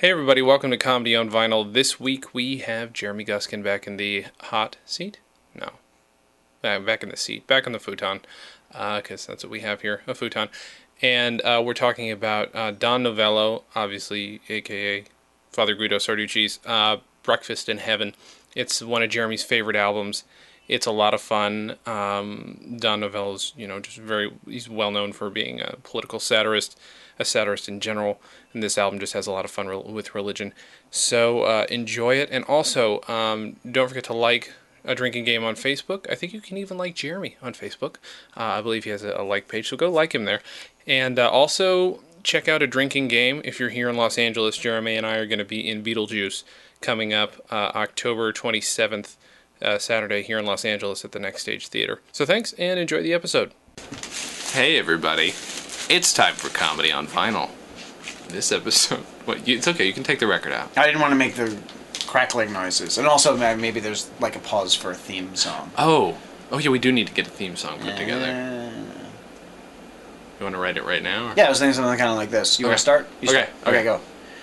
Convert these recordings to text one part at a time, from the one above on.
Hey everybody, welcome to Comedy on Vinyl. This week we have Jeremy Guskin back in the hot seat? No. Uh, back in the seat, back on the futon, because that's what we have here, a futon. And uh, we're talking about uh, Don Novello, obviously, aka Father Guido Sarducci's uh, Breakfast in Heaven. It's one of Jeremy's favorite albums. It's a lot of fun. Um, Don Novello's, you know, just very, he's well known for being a political satirist, a satirist in general. And this album just has a lot of fun re- with religion. So uh, enjoy it. And also, um, don't forget to like a drinking game on Facebook. I think you can even like Jeremy on Facebook. Uh, I believe he has a, a, like page, so go like him there. And uh, also check out a drinking game if you're here in Los Angeles. Jeremy and I are going to be in Beetlejuice coming up uh, October 27th, uh, Saturday, here in Los Angeles at the Next Stage Theater. So thanks and enjoy the episode. Hey, everybody. It's time for Comedy on Vinyl. This episode. What, you, it's okay, you can take the record out. I didn't want to make the crackling noises, and also uh, maybe there's like a pause for a theme song. Oh. Oh, yeah, we do need to get a theme song put together. Uh, You want to write it right now? Or? yeah, I was thinking something kind of like this. You want to start? You Okay, start. okay. Okay, go.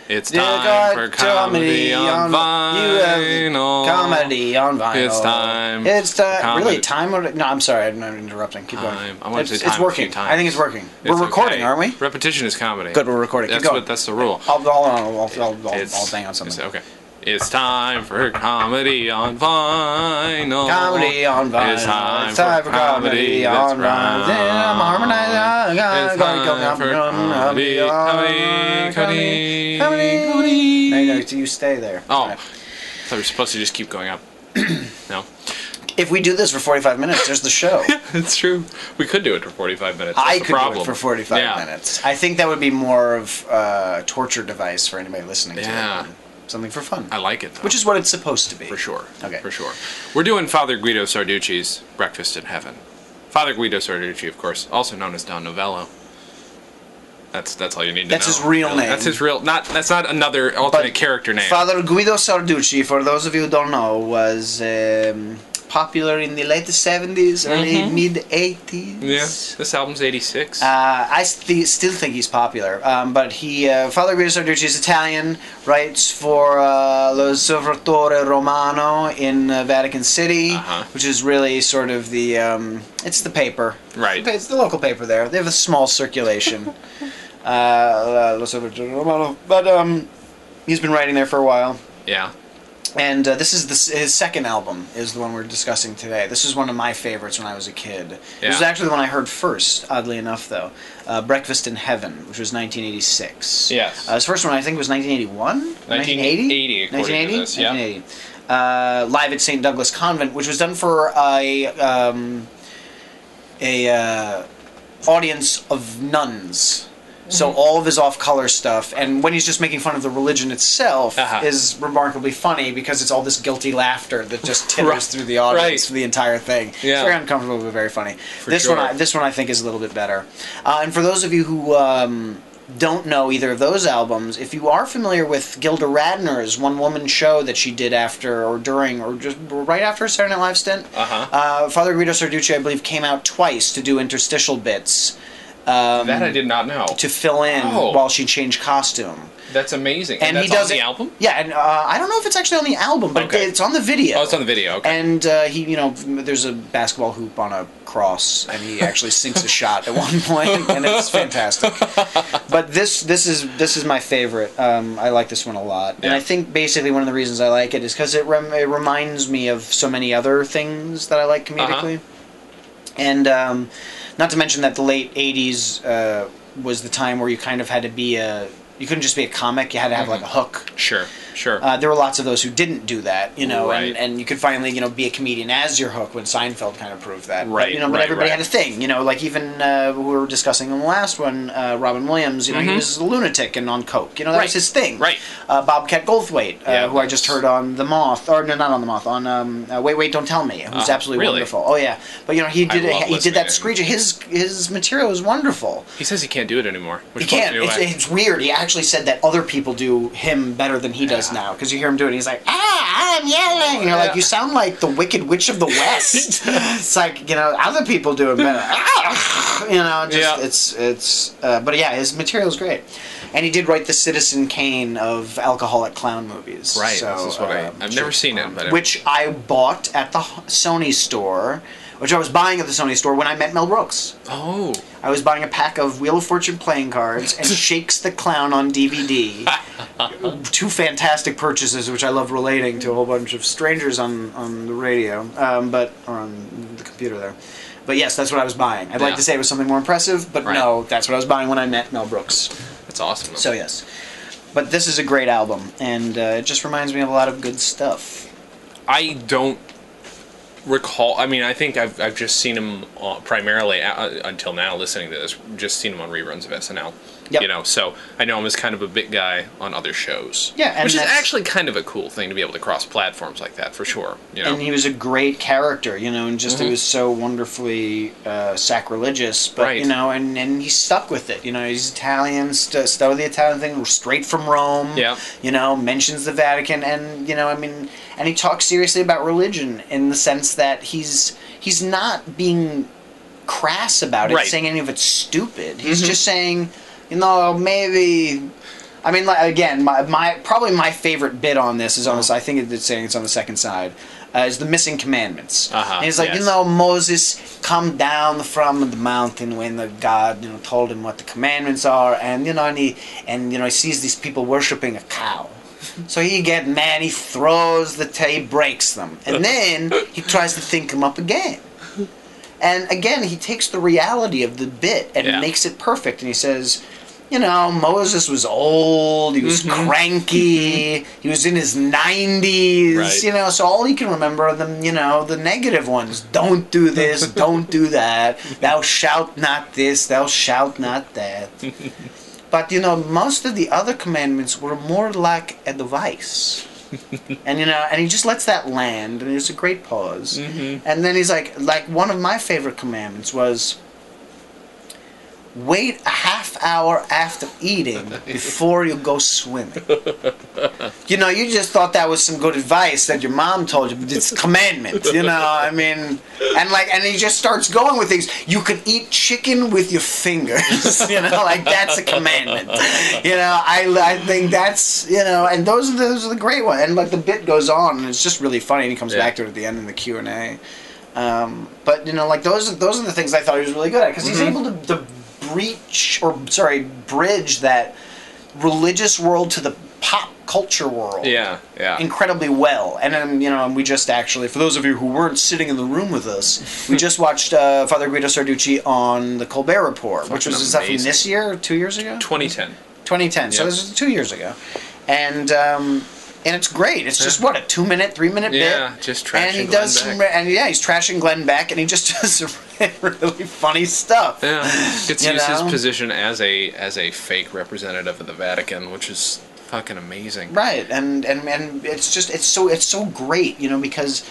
It's time for comedy on vinyl. Comedy on vinyl. It's time. It's time. Comedy. Really, time? No, I'm sorry. I'm not interrupting. Keep Time. going. I wanted to it's, say it's time a working. I think it's working. It's we're recording, okay. aren't we? Repetition is comedy. Good, we're recording. Keep That's going. what. That's the rule. I'll, I'll, I'll, I'll, I'll, I'll, It's- bang on something. it's- okay. It's time for comedy on vinyl. Comedy on vinyl. It's time, It's time for for comedy that's on vinyl. I'm harmonizing. It's time for go, comedy, go, comedy, comedy, comedy. comedy. No, no, you stay there. Oh, All I right. thought we're supposed to just keep going up. no, If we do this for 45 minutes, there's the show. it's true. We could do it for 45 minutes. I That's the could problem. do it for 45 Yeah. minutes. I think that would be more of a torture device for anybody listening to it. Something for fun. I like it though. Which is what it's supposed to be. For sure. Okay. For sure. We're doing Father Guido Sarducci's Breakfast in Heaven. Father Guido Sarducci, of course, also known as Don Novello. That's that's all you need to That's know. That's his real name. That's his real. Not that's not another alternate character name. Father Guido Sarducci, for those of you who don't know, was um, popular in the late 70s, early mid 80s. Mm-hmm. yeah. This album's '86. Uh, I st- still think he's popular, um, but he uh, Father Guido Sarducci is Italian, writes for uh, L'Osservatore Romano in uh, Vatican City, Uh-huh. which is really sort of the um, it's the paper, Right. It's the local paper there. They have a small circulation. uh, L'Osservatore Romano, but um, he's been writing there for a while. yeah. And uh, this is the, his second album is the one we're discussing today. This is one of my favorites when I was a kid. This was Yeah. actually the one I heard first, oddly enough, though. Uh, Breakfast in Heaven, which was 1986. Yes. Uh, his first one, I think, was 1981? 1980, according to 1980? this, yeah. 1980. Uh, live at St. Douglas Convent, which was done for a, um, a uh, audience of nuns. So Mm-hmm. all of his off-color stuff, and when he's just making fun of the religion itself, Uh-huh. is remarkably funny because it's all this guilty laughter that just titters Right. through the audience Right. for the entire thing. Yeah. It's very uncomfortable but very funny. this sure. one, I, this one I think is a little bit better. Uh, and for those of you who um, don't know either of those albums, if you are familiar with Gilda Radner's one-woman show that she did after or during or just right after Saturday Night Live stint, Uh-huh. uh, Father Guido Sarducci, I believe, came out twice to do interstitial bits. Um, that I did not know. to fill in Oh. while she changed costume. That's amazing. And, And, he does on it, the album. Yeah, and uh, I don't know if it's actually on the album, but Okay. it's on the video. Oh, it's on the video. Okay. And uh, he, you know, there's a basketball hoop on a cross, and he actually sinks a shot at one point, and it's fantastic. But this, this is this is my favorite. Um, I like this one a lot, and I think basically one of the reasons I like it is because it, rem- it reminds me of so many other things that I like Uh-huh. comedically, and um, not to mention that the late '80s uh, was the time where you kind of had to be a you couldn't just be a comic; you had to have like a hook. sure. Sure. Uh, there were lots of those who didn't do that, you know, Right. and, and you could finally, you know, be a comedian as your hook when Seinfeld kind of proved that. But, Right, you know, but right, everybody right. had a thing, you know, like even uh, we were discussing in the last one, uh, Robin Williams, you know, he was a lunatic and on coke, you know, that was Mm-hmm. His thing. right. Uh, Bobcat Goldthwait, uh, Yeah, who I just heard on The Moth, or no, not on The Moth, on um, uh, Wait, Wait, Don't Tell Me, who's Uh, absolutely really? wonderful. Oh yeah, but you know, he did he did that screech. His his material is wonderful. he says he can't do it anymore. Which He can't. It's, it's weird. He actually said that other people do him better than he does Now because you hear him do it. He's like, ah, I'm yelling. And you're like, you sound like the Wicked Witch of the West. it's like you know, other people do it better. Ah, you know, just Yeah. it's it's. Uh, but yeah, his material is great. and he did write the Citizen Kane of alcoholic clown movies. Right, So, this is what I- um, I've never seen it, but which I bought at the Sony store, which I was buying at the Sony store when I met Mel Brooks. Oh, I was buying a pack of Wheel of Fortune playing cards and Shakes the Clown on DVD. Two fantastic purchases, which I love relating to a whole bunch of strangers on, on the radio, um, but or on the computer there. But yes, that's what I was buying. I'd like to say it was something more impressive, but Right. no, that's what I was buying when I met Mel Brooks. that's awesome. So yes, but this is a great album, and uh, it just reminds me of a lot of good stuff. I don't recall. I mean, I think I've I've just seen him uh, primarily uh, until now. Listening to this, just seen him on reruns of SNL. Yep. You know, so I know him as kind of a bit guy on other shows. Yeah, and which is actually kind of a cool thing to be able to cross platforms like that for sure. You know, and he was a great character, you know, and just it was so wonderfully uh, sacrilegious, but Right. you know, and and he stuck with it. You know, he's Italian, st- stuck with the Italian thing, straight from Rome. Yeah. You know, mentions the Vatican, and you know, I mean, and he talks seriously about religion in the sense that he's he's not being crass about it, Right. saying any of it's stupid. He's just saying, you know, maybe. I mean, like, again, my, my probably my favorite bit on this is on this. I think it's saying it's on the second side. Uh, is the missing commandments? Uh-huh, and he's like, yes. you know, Moses come down from the mountain when the God, you know, told him what the commandments are, and you know, and he and you know, he sees these people worshiping a cow. So he get mad, he throws the ta- he breaks them, and then he tries to think them up again. And again, he takes the reality of the bit and Yeah. makes it perfect. And he says, you know, Moses was old, he was Mm-hmm. cranky, he was in his 90s, Right. you know, so all he can remember are the, you know, the negative ones. Don't do this, don't do that, thou shalt not this, thou shalt not that. But, you know, most of the other commandments were more like advice. and you know, and he just lets that land, and it's a great pause. And then he's like, like one of my favorite commandments was, wait a half hour after eating before you go swimming. you know, you just thought that was some good advice that your mom told you, but it's commandment. You know, I mean, and like, and he just starts going with things. You can eat chicken with your fingers. you know, like that's a commandment. You know, I, I think that's you know, and those are the, those are the great ones. And like the bit goes on, and it's just really funny. And he comes Yeah. back to it at the end in the Q and A. Um, but you know, like those are those are the things I thought he was really good at because he's able to, to breach or sorry bridge that religious world to the pop culture world yeah, yeah. incredibly well. And then, you know, and we just actually, for those of you who weren't sitting in the room with us, we just watched uh, Father Guido Sarducci on the Colbert Report, which was Fucking is that from this year or two years ago? 2010. 2010. So Yep. this is two years ago, and um, and it's great. It's just what a two minute, three minute bit? Yeah, bit. just and he trashing does Glenn some, and yeah, he's trashing Glenn Beck, and he just does some really funny stuff. Yeah, gets You used his position as a as a fake representative of the Vatican, which is fucking amazing. Right, and and and it's just it's so it's so great, you know, because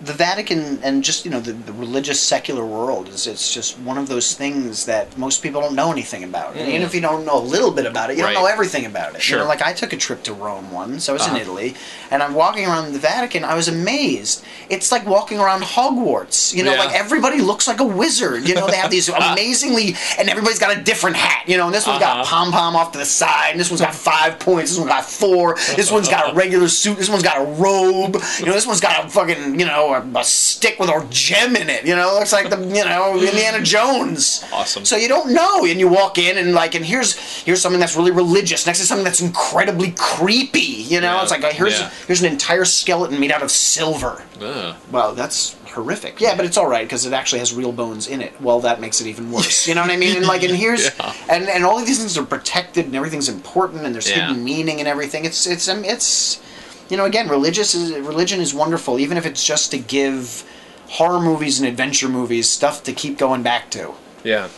the Vatican and just you know the, the religious secular world is it's just one of those things that most people don't know anything about. And even if you don't know a little bit about it, you Mm. Right. don't know everything about it. You Sure. know, like I took a trip to Rome once. I was Uh-huh. in Italy, and I'm walking around the Vatican. I was amazed. It's like walking around Hogwarts. You know, Yeah. like everybody looks like a wizard. You know, they have these amazingly, and everybody's got a different hat. You know, and this one's got Uh-huh. pom pom off to the side, and this one's got five points. This one's got four. This one's got a regular suit. This one's got a robe. You know, this one's got a fucking you know a, a stick with a gem in it. You know, it looks like the you know Indiana Jones. Awesome. So you don't know, and you walk in and like, and here's here's something that's really religious. Next is something that's incredibly creepy. You know, Yeah. it's like here's Yeah. here's an entire skeleton made out of silver. Ugh. Well, that's horrific. Yeah, but it's all right because it actually has real bones in it. Well, that makes it even worse. You know what I mean? And like, and here's Yeah. and and all of these things are protected and everything's important and there's Yeah. hidden meaning and everything. It's it's um, it's you know again, religious is religion is wonderful, even if it's just to give horror movies and adventure movies stuff to keep going back to. Yeah,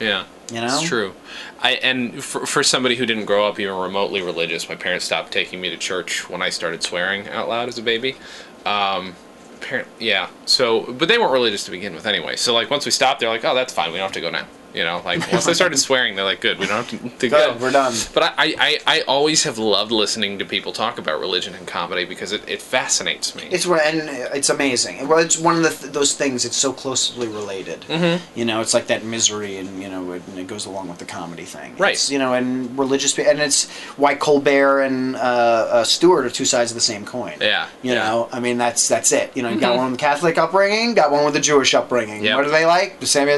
yeah. You know? it's true. I and for, for somebody who didn't grow up even remotely religious, my parents stopped taking me to church when I started swearing out loud as a baby. Um, parent, yeah. So, but they weren't religious to begin with anyway. So, like, once we stopped, they're like, "Oh, that's fine. We don't have to go now." You know, like once they started swearing, they're like, "Good, we don't have to, to Good, go. we're done. But I, I, I, always have loved listening to people talk about religion and comedy because it, it fascinates me. It's and it's amazing. Well, it's one of the those things. It's so closely related. Mm-hmm. You know, it's like that misery, and you know, it, and it goes along with the comedy thing. Right. It's, you know, and religious, and it's why Colbert and uh, uh, Stewart are two sides of the same coin. Yeah, You yeah. know, I mean, that's that's it. You know, you got one with the Catholic upbringing, got one with the Jewish upbringing. Yep. What do they like? The same.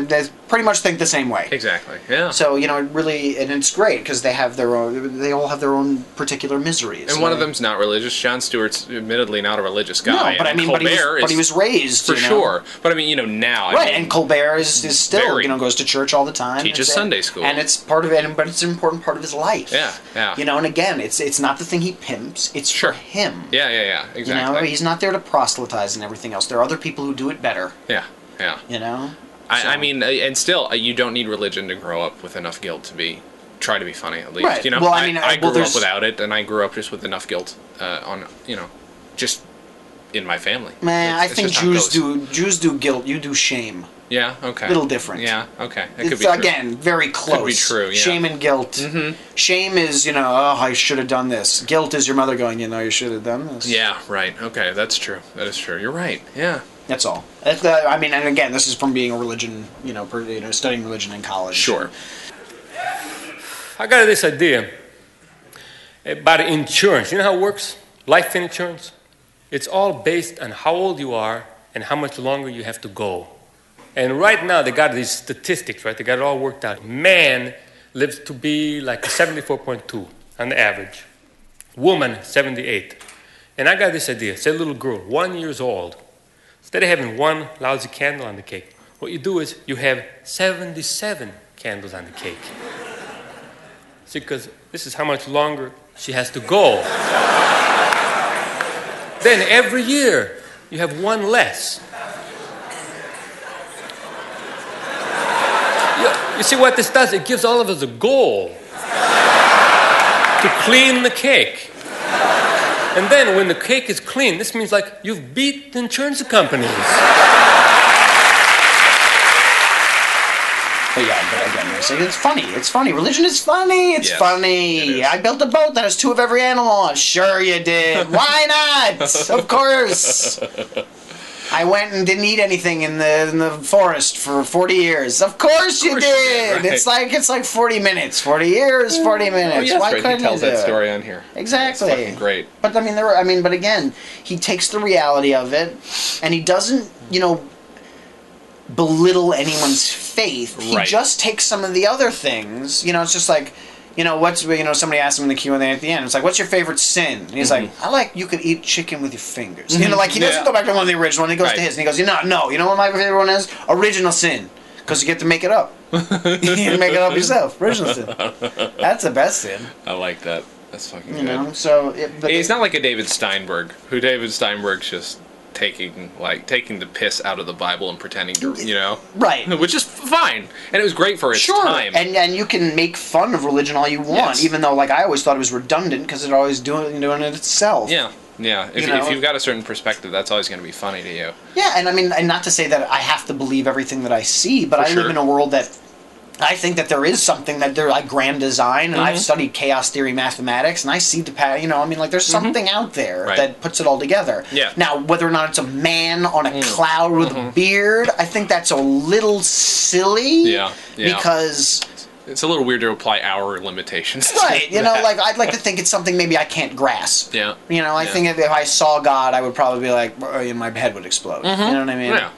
Pretty much think the same way. exactly. Yeah. So you know, it really, and it's great because they have their own. They all have their own particular miseries. and one of them's not religious. Jon Stewart's admittedly not a religious guy. No, but I mean, but he, was, Colbert but he was raised for you know? sure. But I mean, you know, now I Right, mean, and Colbert is, is still Very. you know goes to church all the time. Teaches Sunday school. and it's part of it. But it's an important part of his life. Yeah, yeah. You know, and again, it's it's not the thing he pimps. It's Sure. for him. yeah, yeah, yeah, Exactly. You know, he's not there to proselytize and everything else. There are other people who do it better. yeah, yeah. You know. I, I mean, uh, and still, uh, you don't need religion to grow up with enough guilt to be try to be funny at least. Right. You know, Well, I mean, I, I- well, grew up without it, and I grew up just with enough guilt uh, on you know, just in my family. Man, It's- I it's think just how it Jews do Jews do guilt. You do shame. Yeah. Okay. Little different. Yeah. Okay. That could It's be true. again very close. Could be true, yeah. Shame and guilt. Mm-hmm. Shame is you know oh I should have done this. Guilt is your mother going you know you should have done this. Yeah. Right. Okay. That's true. That is true. You're right. Yeah. That's all. That's, uh, I mean, and again, this is from being a religion, you know, per, you know, studying religion in college. Sure. I got this idea about insurance. You know how it works? Life insurance? It's all based on how old you are and how much longer you have to go. And right now, they got these statistics, right? They got it all worked out. Man lives to be like 74.2 on the average, woman, 78. And I got this idea. Say a little girl, one years old. Instead of having one lousy candle on the cake, what you do is you have 77 candles on the cake. See, because this is how much longer she has to go. then every year, you have one less. You, you see what this does? It gives all of us a goal to clean the cake. And then when the cake is clean, this means like you've beat the insurance companies. But yeah, but again, it's, it's funny. It's funny. Religion is funny. It's Yes, funny. it. I built a boat that has two of every animal Sure, you did. Why not? of course. I went and didn't eat anything in the in the forest for forty years. Of course you course you did. did, right. It's like it's like forty minutes. Forty years. Forty oh, minutes. Oh, yes, Why right. couldn't He tells that story on here. Exactly. Great. But I mean, there. Were, I mean, but again, he takes the reality of it, and he doesn't, you know, belittle anyone's faith. He Right. just takes some of the other things. You know, it's just like, you know, what's you know, somebody asked him in the Q and A at the end. It's like, what's your favorite sin? And he's like, I like you could eat chicken with your fingers. You know, like he doesn't Mm-hmm. Yeah. go back to one of the original. one, He goes to his, and he goes, you know, no, you know what my favorite one is? Original sin. Because you get to make it up. you get to make it up yourself. Original sin. That's the best sin. I like that. That's fucking You good. know, so it, but He's not like a David Steinberg, who David Steinberg's just taking like taking the piss out of the Bible and pretending to, you know, right. which is fine, and it was great for its Sure, time. and and you can make fun of religion all you want, Yes. even though like I always thought it was redundant because it always doing doing it itself. yeah, yeah. If, You know? if you've got a certain perspective, that's always going to be funny to you. Yeah, and I mean, and not to say that I have to believe everything that I see, but For I live in a world that I think that there is something that they're like grand design, and Mm-hmm. I've studied chaos theory mathematics, and I see the pattern. You know, I mean, like there's something out there Mm-hmm. Right. that puts it all together. Yeah. Now, whether or not it's a man on a cloud with a beard, I think that's a little silly. Mm-hmm. Yeah, yeah. Because It's a little weird to apply our limitations. to right, you know, that. like I'd like to think it's something maybe I can't grasp. yeah, You know, I Yeah. think if, if I saw God, I would probably be like, "Uh, and my head would explode. You know what I mean? yeah.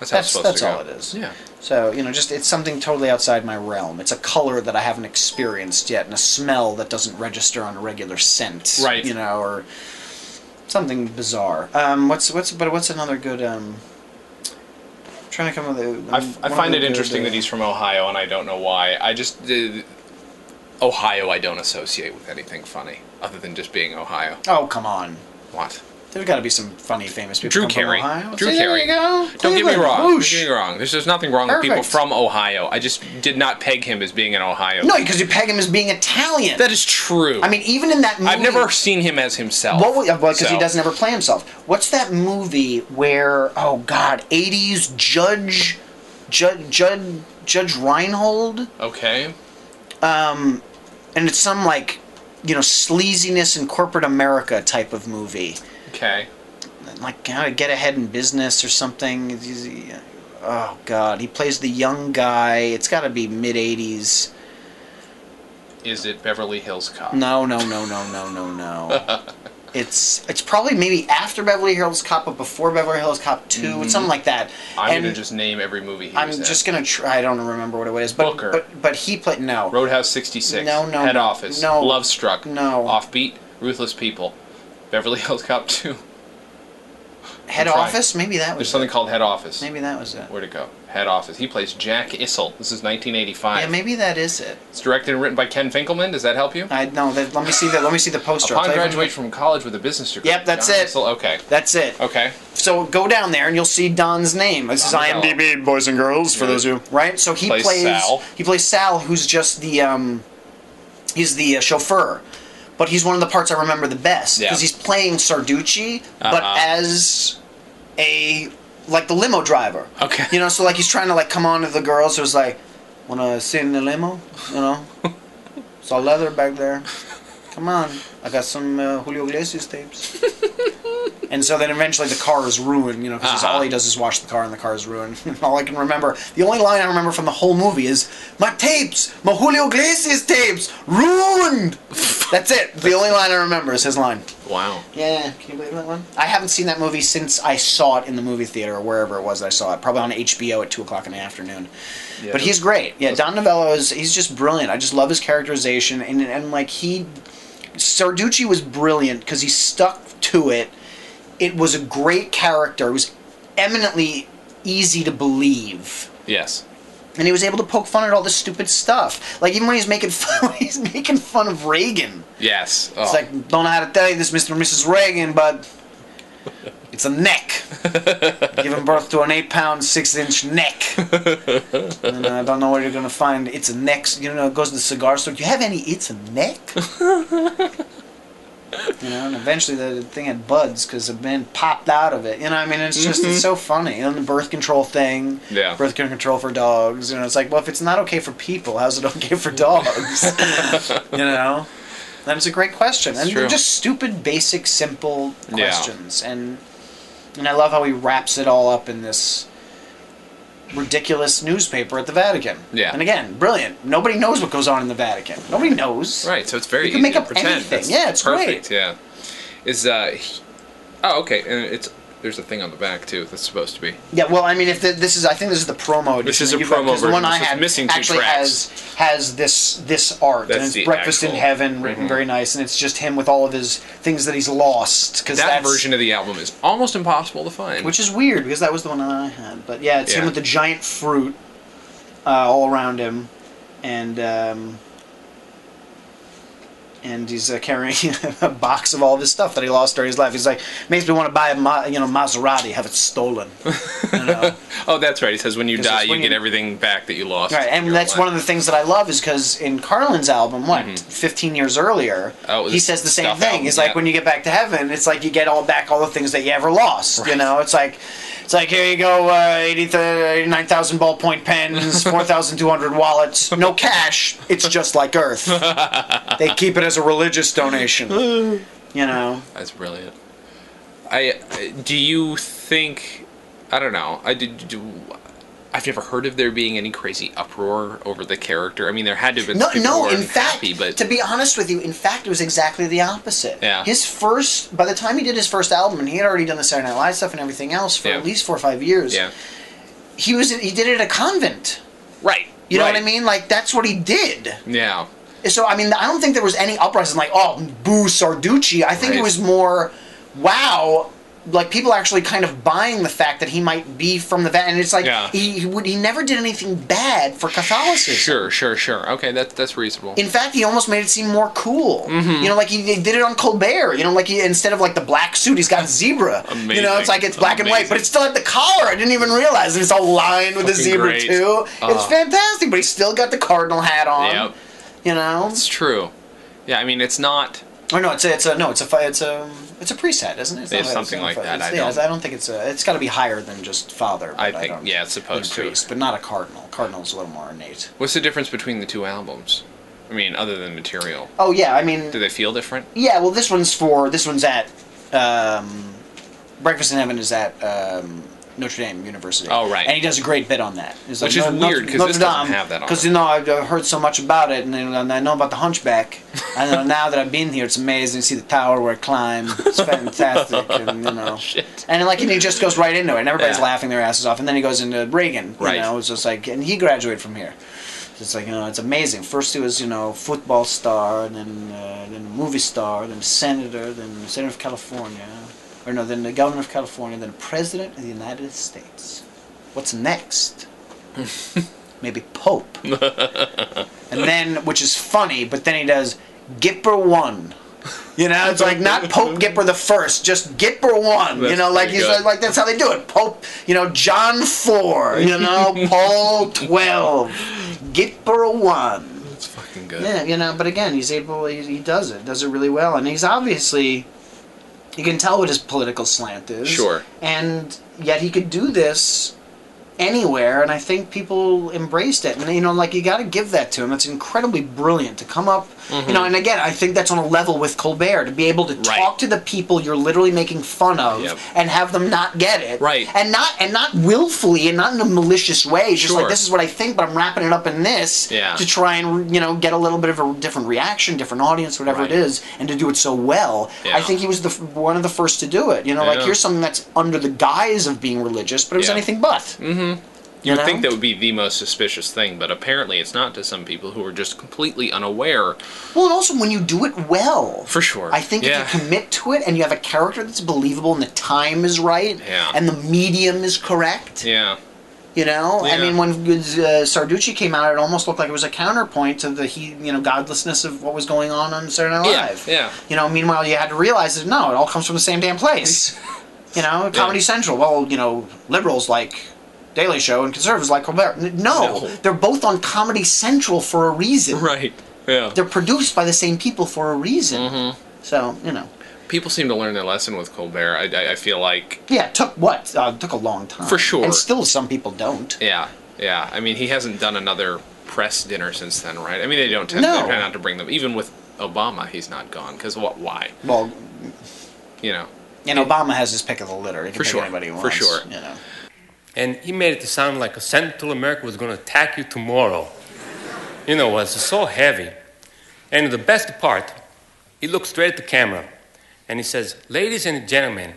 That's how it's That's supposed that's to go. all it is. Yeah. So you know, just it's something totally outside my realm. It's a color that I haven't experienced yet, and a smell that doesn't register on a regular scent. Right. You know, or something bizarre. Um, what's what's but what's another good um. I'm trying to come up with. a- I, f- I find it interesting good, that he's from Ohio, and I don't know why. I just uh, Ohio, I don't associate with anything funny other than just being Ohio. uh, Oh come on! What? There's got to be some funny, famous people. Drew from Carey. Ohio. Drew See, there Carey. you go. Don't get me wrong. Whoosh. Don't get me wrong. There's, there's nothing wrong with people from Ohio. I just did not peg him as being an Ohio. No, because you peg him as being Italian. that is true. I mean, even in that movie, I've never seen him as himself. What because he so- doesn't ever play himself. What's that movie where oh god, eighties Judge, Judge, Judge, Judge Reinhold, Okay. Um, and it's some like you know sleaziness in corporate America type of movie. Okay. like how to get ahead in business or something. Oh God, he plays the young guy. It's got to be mid '80s. Is it Beverly Hills Cop? No, no, no, no, no, no, no. it's it's probably maybe after Beverly Hills Cop, but before Beverly Hills Cop 2 It's something like that. I'm and gonna just name every movie he I'm was just gonna try. I don't remember what it is, but Booker. but but he played no. Roadhouse 66. No, no, Head Office. no. Love Struck. No. Offbeat. Ruthless People. Beverly Hills Cop 2. Head Office, maybe that was There's something called Head Office. Maybe that was it. Where'd it go? Head Office. He plays Jack Issel. This is 1985. Yeah, maybe that is it. It's directed and written by Ken Finkleman. Does that help you? I know that. Let me see the let me see the poster. Upon graduation from college with a business degree. Yep, that's John it. Issel- Okay. That's it. Okay. So go down there and you'll see Don's name. This is Don. IMDb, boys and girls, for Yeah. those who right. So he Plays plays, Sal. he plays Sal, who's just the um, he's the uh, chauffeur, but he's one of the parts I remember the best Yeah. because he's playing Sarducci, but Uh-huh. as a like the limo driver. Okay. You know, so like he's trying to like come on to the girls. So it's like, wanna sit in the limo? You know, all leather back there. Come on, I got some uh, Julio Iglesias tapes. and so then eventually the car is ruined, you know, because Uh-huh. all he does is wash the car and the car is ruined. all I can remember, the only line I remember from the whole movie is, my tapes, my Julio Iglesias tapes, ruined! That's it. The only line I remember is his line. Wow. Yeah, can you believe that one? I haven't seen that movie since I saw it in the movie theater or wherever it was that I saw it. Probably on HBO at two o'clock in the afternoon. Yeah, but he's great. Yeah, Don Novello is he's just brilliant. I just love his characterization and and like he Sarducci was brilliant because he stuck to it. It was a great character. It was eminently easy to believe. Yes. And he was able to poke fun at all this stupid stuff. Like even when he's making fun, he's making fun of Reagan. Yes. Oh. It's like, don't know how to tell you this, Mr. and Mrs. Reagan, but it's a neck. Giving birth to an eight pound, six inch neck. and I don't know where you're going to find it's a neck. You know, it goes to the cigar store. Do you have any it's a neck? you know, and eventually the thing had buds because a man popped out of it. You know, I mean, it's just, it's mm-hmm. so funny. And the birth control thing. Yeah. Birth control for dogs. You know, it's like, well, if it's not okay for people, how's it okay for dogs? you know? That is a great question, and true. they're just stupid, basic, simple Yeah. questions, and and I love how he wraps it all up in this ridiculous newspaper at the Vatican. Yeah. and again, brilliant. Nobody knows what goes on in the Vatican. Nobody knows. Right, so it's very You can make to up pretend. anything. That's Yeah, it's perfect. great. Yeah, is uh, he- oh okay, and it's there's a thing on the back too that's supposed to be. Yeah, well, I mean, if the, this is, I think this is the promo edition. This is a got, promo 'cause The one. I had missing two actually tracks. has has this this art, That's and it's Breakfast in Heaven, written Mhm. very nice, and it's just him with all of his things that he's lost. Because That version of the album is almost impossible to find. which is weird because that was the one that I had. But yeah, it's him with the giant fruit uh, all around him, and um, and he's uh, carrying a box of all of his stuff that he lost during his life. He's like, makes me want to buy a Ma- you know Maserati, have it stolen. You know? oh, that's right. He says when you die, is you when get you- everything back that you lost. Right, and that's one of the things that I love is because in Carlin's album, what, 15 years earlier, Mm-hmm. Oh, he says the same thing. album, it's like when you get back to heaven, it's like you get all back all the things that you ever lost. You know, it's like it's like here you go, uh, 80 89,000 ballpoint pens, 4,200 wallets, no cash. It's just like Earth. they keep it as a religious donation. You know, That's brilliant. I do you think I don't know. I did do. I've never heard of there being any crazy uproar over the character. I mean, there had to have been no, no. In fact, happy, but to be honest with you, in fact, it was exactly the opposite. Yeah. His first, by the time he did his first album, and he had already done the Saturday Night Live stuff and everything else for Yeah. at least four or five years. yeah, He was he did it at a convent. right. You know right. what I mean? Like that's what he did. Yeah, So I mean, I don't think there was any uprising like, oh, boo Sarducci. I think it was more, wow, like people actually kind of buying the fact that he might be from the Vatican. And it's like Yeah. he he, would, he never did anything bad for Catholicism. sure, sure, sure. Okay, that's that's reasonable. In fact, he almost made it seem more cool. Mm-hmm. You know, like he, he did it on Colbert. You know, like he instead of like the black suit, he's got zebra. You know, it's like it's black and white, but it's still at the collar. I didn't even realize it's all lined with the zebra great. too. it's Uh. fantastic, but he's still got the cardinal hat on. Yep. You know, It's true. Yeah, I mean, it's not. Or no, it's a, it's a no, it's a it's a it's a preset, isn't it? It's, It's something like that, I yeah, don't- I don't think it's a. It's got to be higher than just father. I think- don't- yeah, it's supposed to. priest, but not a cardinal. Cardinal's a little more innate. What's the difference between the two albums? I mean, other than material, Oh yeah, I mean, do they feel different? yeah. Well, this one's for this one's at um, Breakfast in Heaven is at um, Notre Dame University. Oh, right. And he does a great bit on that. He's Which is weird, 'cause this doesn't have that on Because you know I've uh, heard so much about it, and, and I know about the Hunchback. I know now that I've been here, it's amazing. You see the tower where I climb. It's fantastic, and you know. Shit. And like, and he just goes right into it, and everybody's Yeah. laughing their asses off. And then he goes into Reagan. You Right. know, it's just like, and he graduated from here. It's like you know, it's amazing. First he was you know football star, and then uh, then movie star, then senator, then senator of California, or no, then the governor of California, then the president of the United States. What's next? Maybe Pope. and then, which is funny, but then he does Gipper one. You know, it's like not Pope Gipper the first, just Gipper one. you know, like he's good. like that's how they do it. Pope, you know, John four. You know, Paul twelve, Gipper one. That's fucking good. Yeah, you know, but again, he's able. He, he does it, does it really well, and he's obviously. You can tell what his political slant is. Sure. And yet he could do this anywhere, and I think people embraced it. And you know, like you got to give that to him. It's incredibly brilliant to come up. You know, and again, I think that's on a level with Colbert to be able to Mm-hmm. Right. talk to the people you're literally making fun of Yep. and have them not get it. Right. And not and not willfully and not in a malicious way. Just like this is what I think, but I'm wrapping it up in this Yeah. to try and you know get a little bit of a different reaction, different audience, whatever Right. it is, and to do it so well. Yeah. I think he was the one of the first to do it. You know, like here's something that's under the guise of being religious, but it was Yeah. anything but. Mm-hmm. You would think that would be the most suspicious thing, but apparently it's not to some people who are just completely unaware. Well, and also when you do it well. For sure. I think Yeah. if you commit to it and you have a character that's believable and the time is right Yeah. and the medium is correct, Yeah. you know. I mean, when uh, Sarducci came out, it almost looked like it was a counterpoint to the he, you know, godlessness of what was going on on Saturday Night Live. yeah. You know, meanwhile, you had to realize that no, it all comes from the same damn place. You know, Comedy Central. Well, you know, liberals like Daily Show and conservatives like Colbert. No, No. they're both on Comedy Central for a reason. Right. Yeah. They're produced by the same people for a reason. Mm-hmm. So you know, People seem to learn their lesson with Colbert. I, I, I feel like. yeah, it took what? Uh, took a long time For sure. and still some people don't. Yeah. Yeah. I mean, he hasn't done another press dinner since then, right? I mean, they don't tend, No. they try not to bring them. Even with Obama, he's not gone. Because what? Why? Well, You know. and Obama has his pick of the litter. He can For pick sure. anybody he For wants. sure. You know. And he made it sound like Central America was going to attack you tomorrow. You know, it was so heavy. And the best part, he looked straight at the camera and he says, Ladies and gentlemen,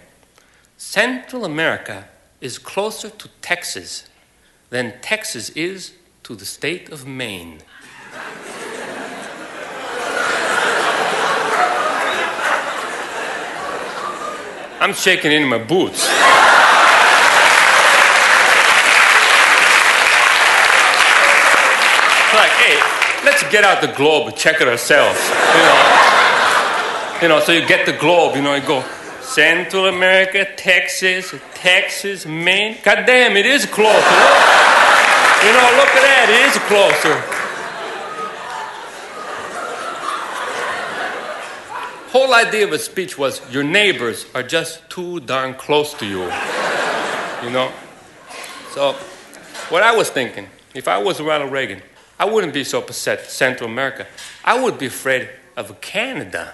Central America is closer to Texas than Texas is to the state of Maine. I'm shaking in my boots. like, hey, get out the globe check it ourselves. You know, you know. So you get the globe. You know, you go Central America, Texas, Texas, Maine. God damn, it is closer. Look. You know, look at that. It is closer. Whole idea of a speech was your neighbors are just too darn close to you. You know. So, what I was thinking, if I was Ronald Reagan, I wouldn't be so upset Central America. I would be afraid of Canada.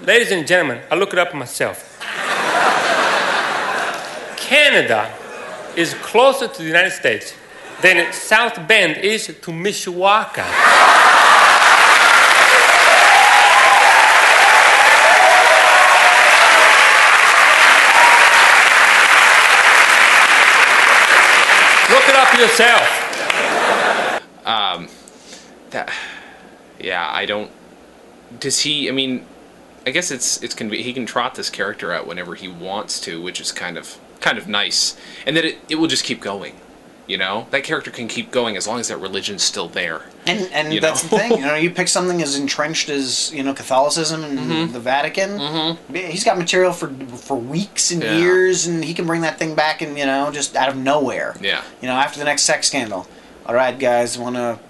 Ladies and gentlemen, I look it up myself. Canada is closer to the United States than South Bend is to Mishawaka. It up. Um, that. Yeah, I don't. Does he? I mean, I guess it's it's conve- he can trot this character out whenever he wants to, which is kind of kind of nice, and that it, it will just keep going. You know, that character can keep going as long as that religion's still there. And and You that's know? the thing, you know, you pick something as entrenched as you know Catholicism and Mm-hmm. the Vatican. He's got material for for weeks and Yeah. years, and he can bring that thing back, and you know, just out of nowhere. Yeah. You know, after the next sex scandal. All right, guys, want to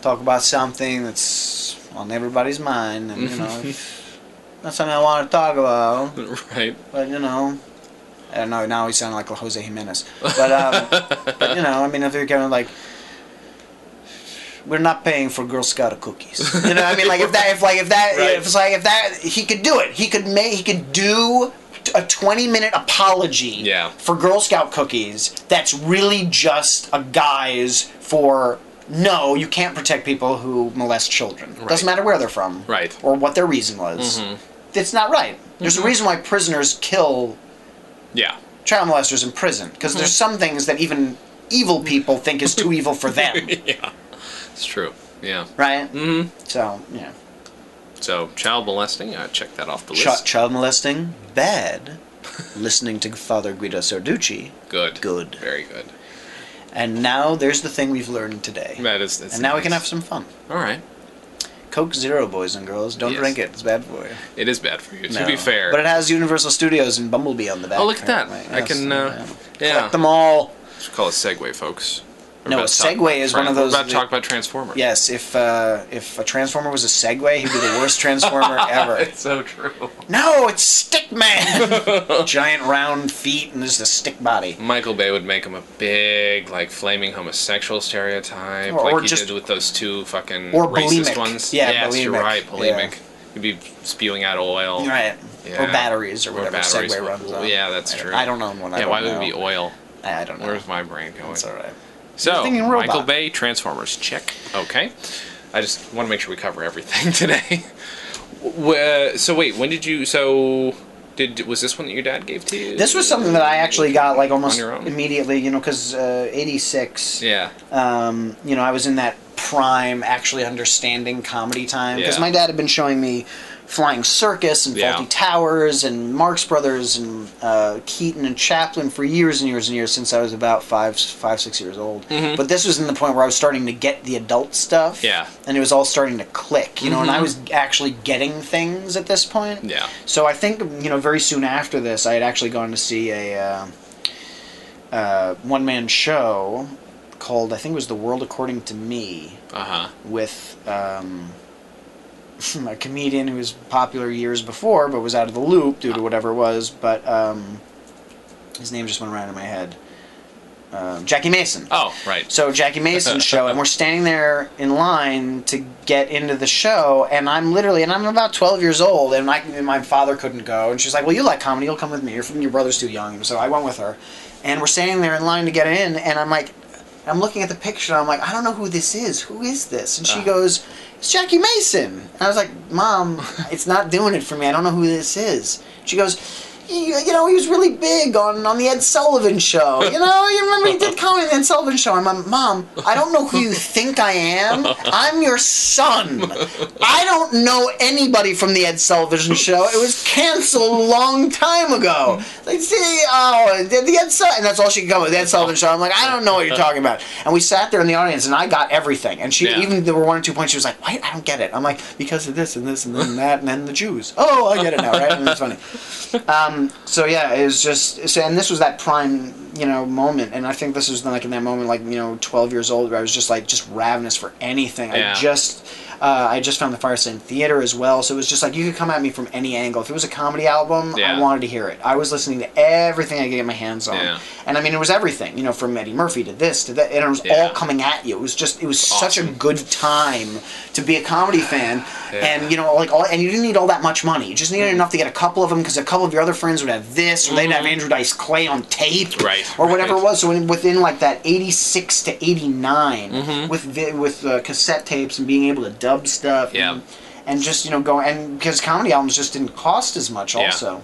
talk about something that's on everybody's mind, and you know, not something I want to talk about. right. But you know, I don't know. Now he's sounding like Jose Jimenez. But um, but you know, I mean, if you're kind of like, we're not paying for Girl Scout cookies. You know, I mean, like if that, if like if that, Right. if it's like if that, he could do it. He could make, he could do a 20 minute apology Yeah. for Girl Scout cookies. That's really just a guise for. No, you can't protect people who molest children. Right. Doesn't matter where they're from, Right. Mm-hmm. or what their reason was. It's not right. There's a reason why prisoners kill Yeah. child molesters in prison because there's some things that even evil people think is too evil for them, yeah. It's true. Yeah. right? Mm-hmm. So yeah, So child molesting, I check that off the Ch- list. child molesting bad. Listening to Father Guido Sarducci, good. good. Very good. and now there's the thing we've learned today, That is. That's and now we can have some fun. All right. Coke Zero, boys and girls, don't Yes. drink it; it's bad for you. It is bad for you. To No. be fair. but it has Universal Studios and Bumblebee on the back. Oh, look at that. apparently. I Yes, can, uh, yeah. collect them all. Let's call it Segway, folks. We're No, a Segway is one of we're those about to talk about Transformers. Yes, if uh, if a transformer was a Segway, he'd be the worst transformer ever. It's so true. No, it's Stickman. Giant round feet and just a stick body. Michael Bay would make him a big, like, flaming homosexual stereotype, Or- like or he just- did with those two fucking Or racist bulimic. ones. Yeah, yes, you're bulimic. right, Yeah. bulimic. He'd be spewing out oil. Right. Yeah. Or batteries or Or whatever batteries. Segway runs on. Yeah, that's I don't- true. I don't know one. I yeah, why know. would it be oil? I, I don't know. Where's my brain going? That's all right. So. Michael Bay, Transformers, check. Okay. I just want to make sure we cover everything today. Uh, so wait, when did you? So did was this one that your dad gave to you? This was something that I actually got like almost immediately, you know, because uh, '86. Yeah. um, you know, I was in that prime, actually understanding comedy time because Yeah. my dad had been showing me Flying Circus and Yeah. Fawlty Towers and Marx Brothers and uh, Keaton and Chaplin for years and years and years since I was about five, five, six years old. But this was in the point where I was starting to get the adult stuff. Mm-hmm. Yeah. Mm-hmm. and it was all starting to click, you know, and I was actually getting things at this point. Yeah. So I think you know very soon after this, I had actually gone to see a uh, uh, one man show called I think it was The World According to Me Uh huh. with um, a comedian who was popular years before but was out of the loop due to whatever it was. But um, his name just went right in my head. Um, Jackie Mason. Oh, right. So Jackie Mason's show, and we're standing there in line to get into the show, and I'm literally, and I'm about 12 years old, and my and my father couldn't go, and she's like, "Well, you like comedy, you'll come with me. Your your brother's too young," so I went with her, and we're standing there in line to get in, and I'm like, I'm looking at the picture, and I'm like, I don't know who this is. Who is this? And she Uh. goes, It's Jackie Mason. And I was like, Mom, it's not doing it for me. I don't know who this is. She goes. You, you know, he was really big on, on the Ed Sullivan show. You know, you remember he did comedy on the Ed Sullivan show. I'm like, Mom, I don't know who you think I am. I'm your son. I don't know anybody from the Ed Sullivan show. It was canceled a long time ago. Like, see, oh, the the Ed Sullivan, and that's all she could come with, the Ed Sullivan show. I'm like, I don't know what you're talking about. And we sat there in the audience, and I got everything. And she, Yeah. even there were one or two points, she was like, wait, I don't get it. I'm like, because of this and this and then that, and then the Jews. Oh, I get it now, right? And it's funny. Um, Um, so yeah, it was just and this was that prime, you know, moment, and I think this was like in that moment, like you know, twelve years old, where I was just like just ravenous for anything. Yeah. I just, uh, I just found the Firesign Theater as well, so it was just like you could come at me from any angle. If it was a comedy album, Yeah. I wanted to hear it. I was listening to everything I could get my hands on, Yeah. and I mean, it was everything, you know, from Eddie Murphy to this to that, and it was Yeah. all coming at you. It was just, it was such a good time to be a comedy fan, and you know, like all, and you didn't need all that much money. You just needed enough to get a couple of them because a couple of your other friends would have this, or they'd have Andrew Dice Clay on tape, Mm-hmm. Right, or whatever right. it was. So in, within like that eighty six to eighty Mm-hmm. with with uh, cassette tapes and being able to dub stuff, Yeah. and, and just you know go and because comedy albums just didn't cost as much. Yeah. Also,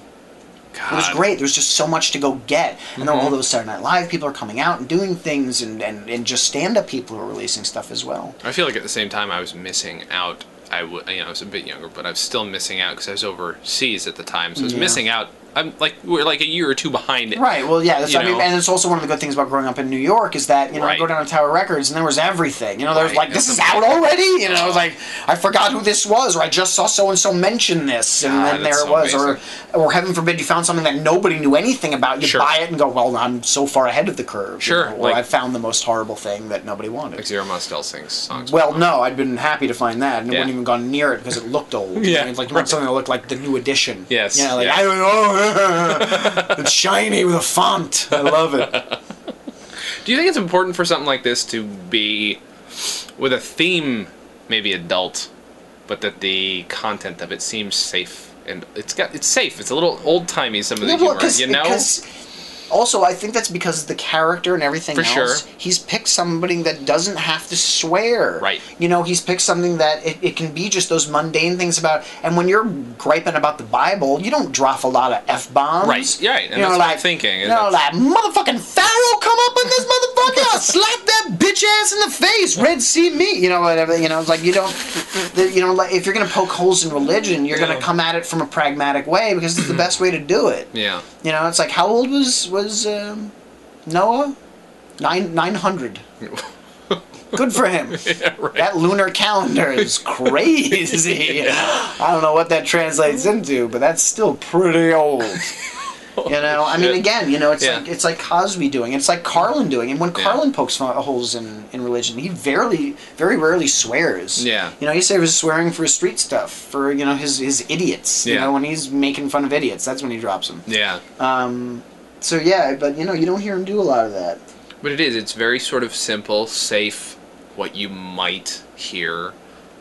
God. it was great. There was just so much to go get, and then Mm-hmm. all those Saturday Night Live people are coming out and doing things, and and, and just stand up people are releasing stuff as well. I feel like at the same time I was missing out. I w- you know I was a bit younger, but I was still missing out because I was overseas at the time, so I was Yeah. missing out I'm like we're like a year or two behind it. Right. Well, yeah. That's I mean, and it's also one of the good things about growing up in New York is that you know I go down to Tower Records and there was everything. You know, there's Right, like this that's is out already. You know, I was like I forgot who this was, or I just saw so and so mention this, and God, then there that's it so was, amazing. or or heaven forbid you found something that nobody knew anything about. You Sure. buy it and go, well, I'm so far ahead of the curve. you Sure, know, or like- I found the most horrible thing that nobody wanted. Like Zero Mostel sings songs. Well, no, I'd been happy to find that, and it Yeah. wouldn't even gone near it because it looked old. Yeah, I mean, like you want something that looked like the new edition. Yes, Yeah, like yeah. I don't know, it's shiny with a font. I love it. Do you think it's important for something like this to be with a theme, maybe adult, but that the content of it seems safe and it's got it's safe. It's a little old timey. Some of the humor, you know. 'cause also, I think that's because the character and everything For else. sure. He's picked somebody that doesn't have to swear. Right. You know, he's picked something that it, it can be just those mundane things about. And when you're griping about the Bible, you don't drop a lot of f bombs. Right, yeah, and you know, that's what I'm like, thinking, You know, like motherfucking Pharaoh come up in this motherfucker, slap that bitch ass in the face. Red Sea meat. You know, whatever. You know, it's like you don't. The, you know, like if you're gonna poke holes in religion, you're Yeah. gonna come at it from a pragmatic way because it's the best way to do it. yeah. You know, it's like how old was was um, Noah? Nine nine hundred. Good for him. yeah. Right. That lunar calendar is crazy. I don't know what that translates into, but that's still pretty old. You know, I mean, again, you know, it's Yeah. like it's like Cosby doing. it. It's like Carlin doing. And when Yeah. Carlin pokes holes in, in religion, he very very rarely swears. Yeah. You know, he says swearing for his street stuff, for you know his his idiots. You Yeah. know, when he's making fun of idiots, that's when he drops them. yeah. Um, so yeah, but you know, you don't hear him do a lot of that. But it is. It's very sort of simple, safe. What you might hear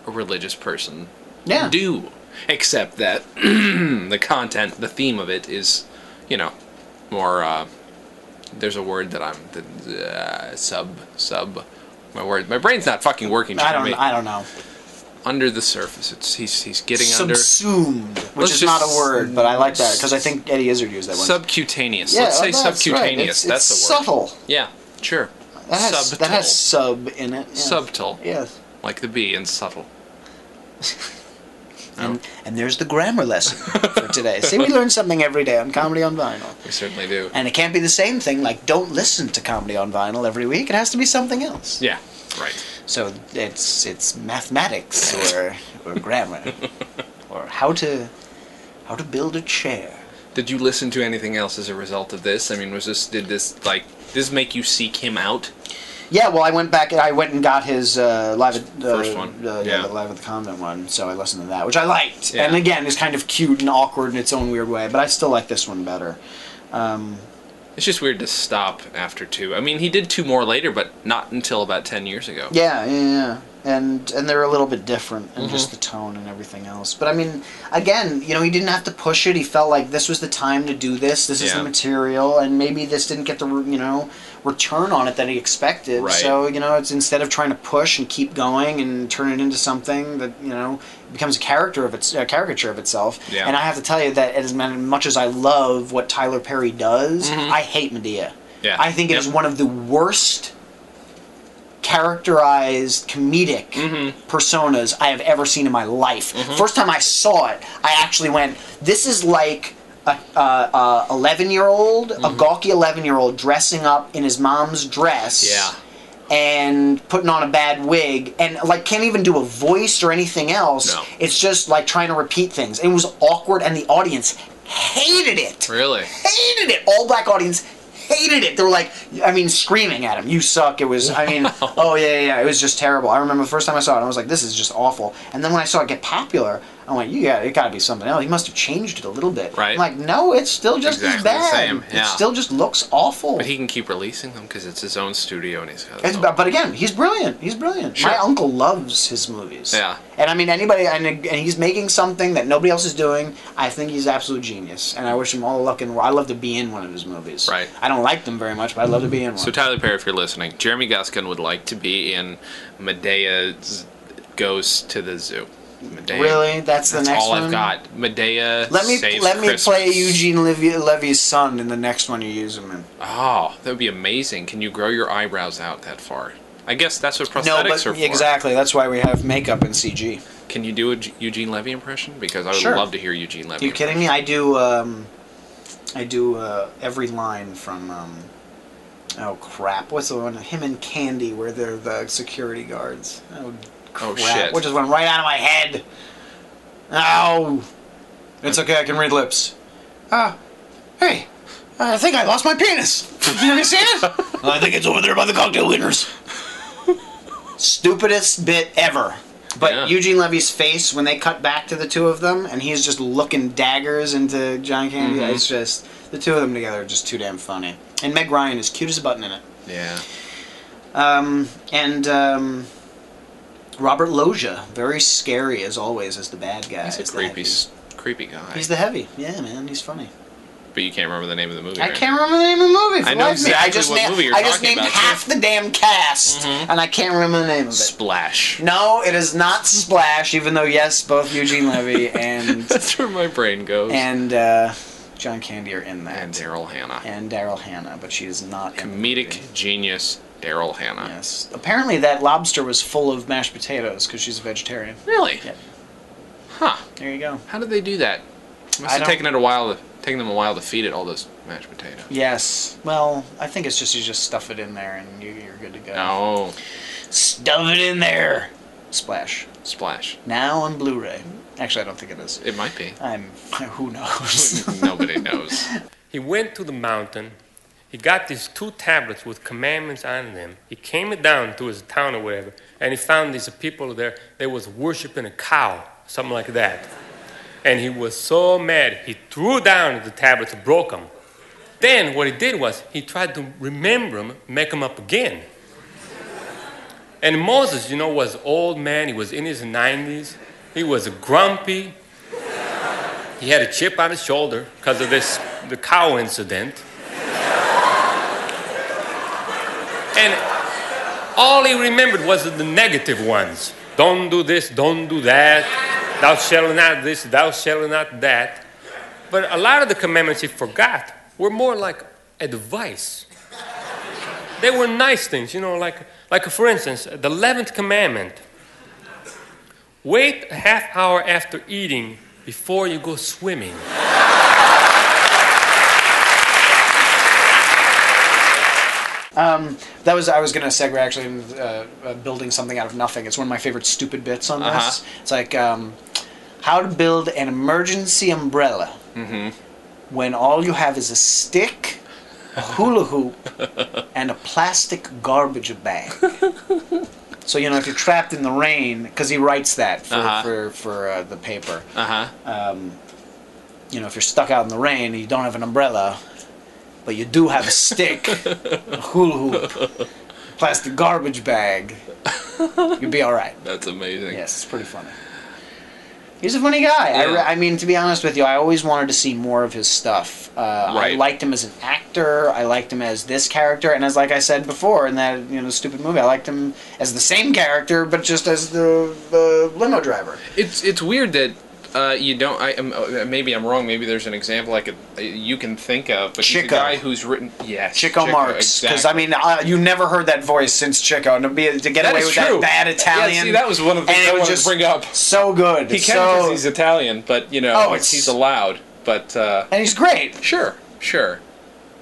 a religious person Yeah. do, except that the content, the theme of it is, you know, more. Uh, there's a word that I'm the, uh, sub sub. My word, my brain's not fucking working. I don't. I don't know. Under the surface, it's he's he's getting under Subsumed, which is not a word, but I like that because I think Eddie Izzard used that one. subcutaneous. Yeah, Let's say that's right. subcutaneous. It's- That's it's the word. subtle. Yeah, sure. That has, Subtle. that has sub in it. yes. Subtle, Yes. like the B in subtle. And, and there's the grammar lesson for today. See, we learn something every day on Comedy on Vinyl. We certainly do. And it can't be the same thing like don't listen to Comedy on Vinyl every week. It has to be something else. Yeah, right. So it's it's mathematics or or grammar or how to how to build a chair. Did you listen to anything else as a result of this? I mean, was this did this like this make you seek him out? Yeah, well, I went back. I went and got his uh, live at uh, First one. Uh, yeah, Yeah. the live at the convent one. So I listened to that, which I liked. Yeah. And again, it's kind of cute and awkward in its own weird way. But I still like this one better. Um, It's just weird to stop after two. I mean, he did two more later, but not until about ten years ago. yeah, yeah, yeah. And and they're a little bit different in Mm-hmm. just the tone and everything else. But I mean, again, you know, he didn't have to push it. He felt like this was the time to do this. This is the material, and maybe this didn't get the you know return on it that he expected. Right. So you know, it's instead of trying to push and keep going and turn it into something that you know becomes a character of its a caricature of itself. Yeah. And I have to tell you that as much as I love what Tyler Perry does, I hate Madea. Mm-hmm. Yeah. I think it Yep. is one of the worst characterized comedic Mm-hmm. personas I have ever seen in my life. First time I saw it, I actually went, "This is like a, a, a eleven year old, a gawky eleven year old dressing up in his mom's dress." Yeah. And putting on a bad wig, and like can't even do a voice or anything else. No. It's just like trying to repeat things. It was awkward, and the audience hated it Really? hated it. All black audience hated it. They were like, I mean, screaming at him, "You suck!" It was, I mean, oh yeah, yeah, yeah, it was just terrible. I remember the first time I saw it, I was like, "This is just awful." And then when I saw it get popular, I went, "You got it. Got to be something else. He must have changed it a little bit." Right. I'm like, no, it's still just Exactly as the bad. same, It yeah. still just looks awful. But he can keep releasing them because it's his own studio and he's got. It's, his but but again, he's brilliant. He's brilliant. Sure. My uncle loves his movies. Yeah. And I mean, anybody, and, and he's making something that nobody else is doing. I think he's absolute genius, and I wish him all the luck in the world. I'd love to be in one of his movies. Right. I don't like them very much, but I'd love to be in one. So Tyler Perry, if you're listening, Jeremy Guskin would like to be in Madea's Goes to the Zoo. Madea. really, that's the That's next all one. I've got. Madea. Let me let me Christmas. play Eugene Levy, Levy's son in the next one you use him in. Oh, that would be amazing. Can you grow your eyebrows out that far? I guess that's what prosthetics No, are but for. exactly. That's why we have makeup and CG. Can you do a G- Eugene Levy impression? Because I would Sure. love to hear Eugene Levy. Are you kidding me? I do. Um, I do uh, every line from. Um, oh crap! What's the one? Him and Candy, where they're the security guards. Oh crap! Oh, shit. which just went right out of my head? Ow! It's okay. I can read lips. Ah, hey. I think I lost my penis. Did you see it? I think it's over there by the cocktail winners. Stupidest bit ever. But Yeah. Eugene Levy's face when they cut back to the two of them and he's just looking daggers into John Candy, Mm-hmm. it's just the two of them together are just too damn funny. And Meg Ryan is cute as a button in it. Yeah. Um, and um, Robert Loggia, very scary as always as the bad guy. He's a creepy, creepy guy. He's the heavy. Yeah, man, he's funny. but you can't remember the name of the movie. I right? can't remember the name of the movie. I know me. I exactly just what na- movie you're I just talking named about, Mm-hmm. half the damn cast, and I can't remember the name of it. Splash. No, it is not Splash. Even though yes, both Eugene Levy and That's where my brain goes. and uh, John Candy are in that, And Daryl Hannah. and Daryl Hannah, but she is not in the movie. Comedic genius Daryl Hannah. Yes. Apparently, that lobster was full of mashed potatoes because she's a vegetarian. Really? Yeah. Huh. There you go. How did they do that? Must I have taken it a while to taken them a while to feed it all those mashed potatoes. Yes. Well, I think it's just you just stuff it in there and you, you're good to go. Oh, Stuff it in there. Splash. splash. Now on Blu-ray. Actually, I don't think it is. It might be. I'm. Who knows? Nobody knows. He went to the mountain. He got these two tablets with commandments on them. He came down to his town or whatever, and he found these people there. They was worshiping a cow, something like that. And he was so mad, he threw down the tablets, broke them. Then what he did was he tried to remember them, make them up again. And Moses, you know, was old man. He was in his 90s. He was grumpy. He had a chip on his shoulder because of this the cow incident. And all he remembered was the negative ones. Don't do this, don't do that. Thou shalt not this, thou shalt not that. But a lot of the commandments he forgot were more like advice. They were nice things, you know, like, like for instance, the 11th commandment. Wait a half hour after eating before you go swimming. That was I was gonna segue actually in uh, uh, building something out of nothing. It's one of my favorite stupid bits on this. Uh-huh. It's like um, how to build an emergency umbrella when all you have is a stick, a hula hoop, and a plastic garbage bag. So you know if you're trapped in the rain, because he writes that for Uh-huh. for for uh, the paper. Uh huh. You know if you're stuck out in the rain and you don't have an umbrella, but you do have a stick, a hula hoop, plastic garbage bag, you'll be all right. That's amazing. Yes, it's pretty funny. He's a funny guy. I, re- Yeah. I mean, to be honest with you, I always wanted to see more of his stuff. Uh, I liked him as an actor. I liked him as this character, and as like I said before in that you know stupid movie, I liked him as the same character, but just as the, the limo driver. It's it's weird that uh, you don't. I am uh, maybe I'm wrong. Maybe there's an example I could uh, you can think of, but Chico. guy who's written yes, Chico, Marx, because I mean, uh, you never heard that voice since Chico, and to be to get That away with true. that bad Italian. Yeah, see, that was one of the things I wanted just to bring up. so good. He can so, because he's Italian, but you know Oh, he's allowed. But uh, and he's great. sure, sure.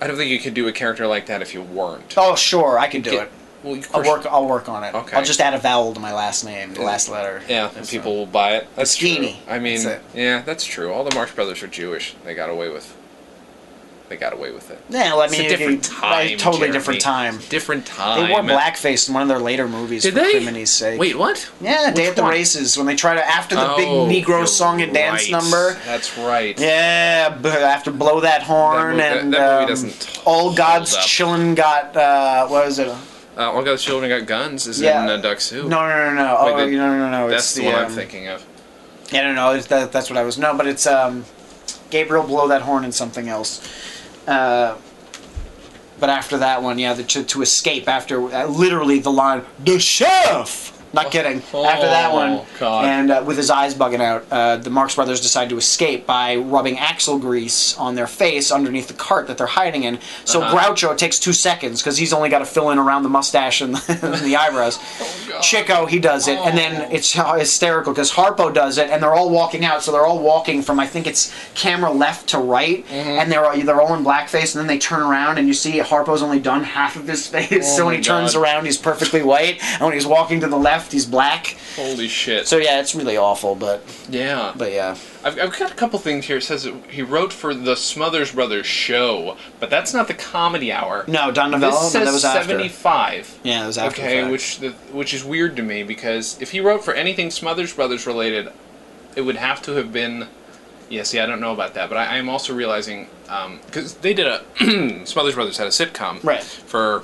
I don't think you could do a character like that if you weren't. Oh, sure, I can do Get- it. Well, I'll work. I'll work on it. Okay. I'll just add a vowel to my last name, the last letter. Yeah, and people will buy it. That's true. I mean, That's yeah, that's true. All the Marx Brothers are Jewish. They got away with. They got away with it. Yeah, well, I It's a different time. a totally Jeremy. different time. Different time. They wore blackface in one of their later movies Did for they? Crimini's sake. Wait, what? Yeah, Day at the one? Races when they try to after the big Oh, Negro song and dance right. number. That's right. Yeah, after blow that horn That mo- and that- that movie um, doesn't all God's up. children got uh, what was it? Uh, All God's Children Got Guns is Yeah. in uh, Duck Soup. No, no, no, no. Wait, oh, the- no, no, no. That's it's the, one I'm um, thinking of. Yeah, no, no. It's that, that's what I was. No, but it's um, Gabriel blow that horn and something else. Uh, but after that one, yeah, the, to, to escape after uh, literally the line, the chef Not kidding. After that one, God. and uh, with his eyes bugging out, uh, the Marx Brothers decide to escape by rubbing axle grease on their face underneath the cart that they're hiding in. So Uh-huh. Groucho takes two seconds because he's only got to fill in around the mustache and the, the eyebrows. Oh, Chico, he does it, and then it's hysterical because Harpo does it, and they're all walking out. So they're all walking from I think it's camera left to right, Mm-hmm. and they're all- they're all in blackface, and then they turn around and you see Harpo's only done half of his face. Oh so when he turns around, he's perfectly white, and when he's walking to the left, he's black. Holy shit. So yeah, it's really awful, but yeah. but yeah. I've, I've got a couple things here. It says he wrote for the Smothers Brothers show, but that's not the comedy hour. No, Don Novello. This says that was after. 75. Yeah, it was after. Okay, which the, which is weird to me because if he wrote for anything Smothers Brothers related, it would have to have been. Yeah, see, I don't know about that, but I, I'm also realizing um, because they did a Smothers Brothers had a sitcom Right. for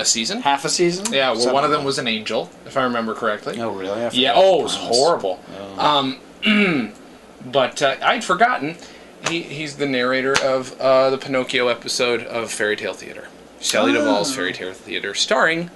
a season. half a season. Yeah, well, Something one of them like was an angel, if I remember correctly. Oh really? I Yeah. forgot. Oh, it was Honest. horrible. Um, but uh, I'd forgotten. He, he's the narrator of uh, the Pinocchio episode of Fairy Tale Theater, Shelley Duvall's Fairy Tale Theater, starring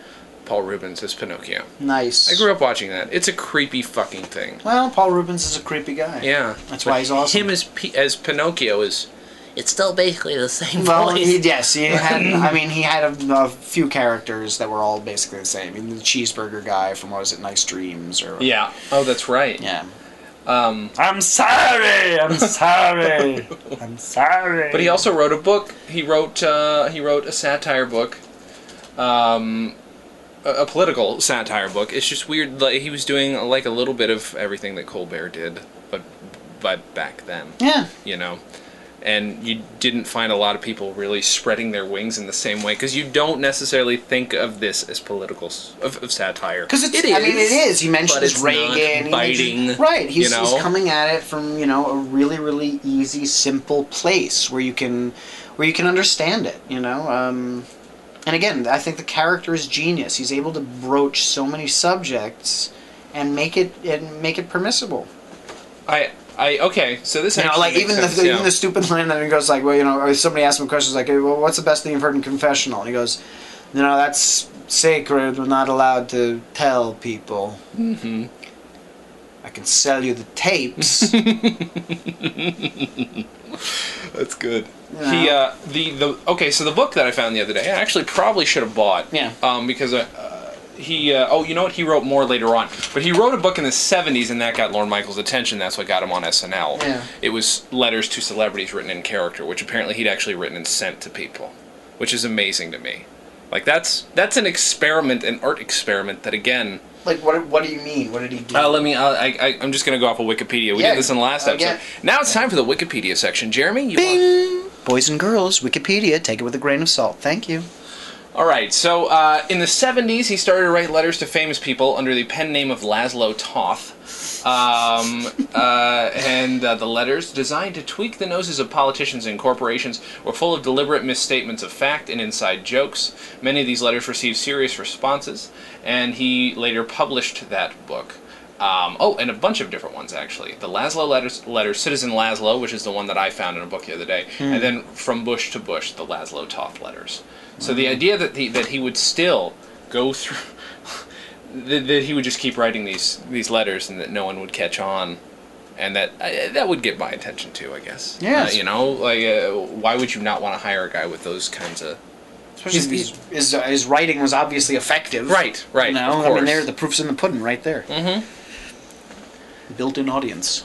Paul Reubens as Pinocchio. Nice. I grew up watching that. It's a creepy fucking thing. Well, Paul Reubens is a creepy guy. Yeah, That's But why he's awesome. Him as P- as Pinocchio is. It's still basically the same Well, voice. he, yes, he had. I mean, he had a, a few characters that were all basically the same. I mean, the cheeseburger guy from what was it, Nice Dreams, or yeah. Oh, that's right. yeah. Um, I'm sorry. I'm sorry. I'm sorry. But he also wrote a book. He wrote uh, he wrote a satire book, um, a, a political satire book. It's just weird. Like he was doing like a little bit of everything that Colbert did, but but back then, Yeah. you know. And you didn't find a lot of people really spreading their wings in the same way because you don't necessarily think of this as political of, of satire. Because it's, I mean, it is, is. He mentions it's Reagan. biting, mentions- right. He's, you know? he's coming at it from you know a really, really easy, simple place where you can, where you can understand it. You know. Um, and again, I think the character is genius. He's able to broach so many subjects and make it and make it permissible. I I okay. So this You know, like even sense, the yeah. even the stupid line that he goes like, well, you know, somebody asks him questions like, well, what's the best thing you've heard in confessional? And he goes, you know, that's sacred. We're not allowed to tell people. Mm-hmm. I can sell you the tapes. That's good. You He uh, the the okay. So the book that I found the other day, I actually probably should have bought. Yeah. Um, because I, he uh, oh you know what he wrote more later on, but he wrote a book in the '70s and that got Lorne Michaels' attention. That's what got him on SNL. Yeah. It was letters to celebrities written in character, which apparently he'd actually written and sent to people, which is amazing to me. Like that's that's an experiment, an art experiment that again. like, what? What do you mean? What did he do? Uh, let me. Uh, I, I, I'm just going to go off of Wikipedia. We Yeah, did this in the last uh, episode. yeah. Now it's time for the Wikipedia section. Jeremy, you want- Bing! Boys and girls, Wikipedia. Take it with a grain of salt. Thank you. All right, so uh, in the 70s, he started to write letters to famous people under the pen name of Laszlo Toth. Um, uh, and uh, the letters, designed to tweak the noses of politicians and corporations, were full of deliberate misstatements of fact and inside jokes. Many of these letters received serious responses, and he later published that book. Um, oh, and a bunch of different ones actually. The Laszlo letters, letters, Citizen Laszlo, which is the one that I found in a book the other day, and then from Bush to Bush, the Laszlo Toth letters. So the idea that he, that he would still go through, that, that he would just keep writing these these letters and that no one would catch on, and that uh, that would get my attention too, I guess. Yeah. Uh, you know, like uh, why would you not want to hire a guy with those kinds of Especially his, his, uh, his writing was obviously effective. Right, right, You know, of I mean, course. there the proof's in the pudding right there. Mm-hmm. Built-in audience.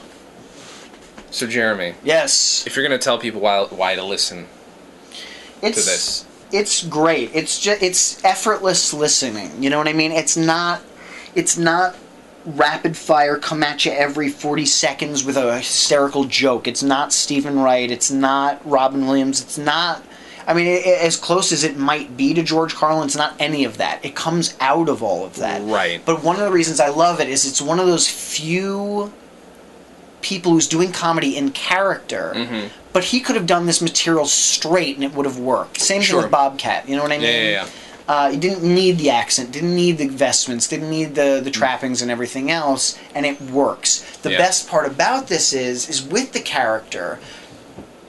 So Jeremy, Yes. if you're gonna tell people why why to listen It's, to this, It's great. It's just it's effortless listening. You know what I mean? It's not. It's not rapid fire come at you every 40 seconds with a hysterical joke. It's not Steven Wright. It's not Robin Williams. It's not. I mean, i i- as close as it might be to George Carlin, it's not any of that. It comes out of all of that. Right. But one of the reasons I love it is it's one of those few people who's doing comedy in character. Mm-hmm. But he could have done this material straight and it would have worked. Same Sure. thing with Bobcat. You know what I mean? Yeah, yeah, yeah. Uh, didn't need the accent, didn't need the vestments, didn't need the, the trappings and everything else, and it works. The Yeah. best part about this is, is with the character,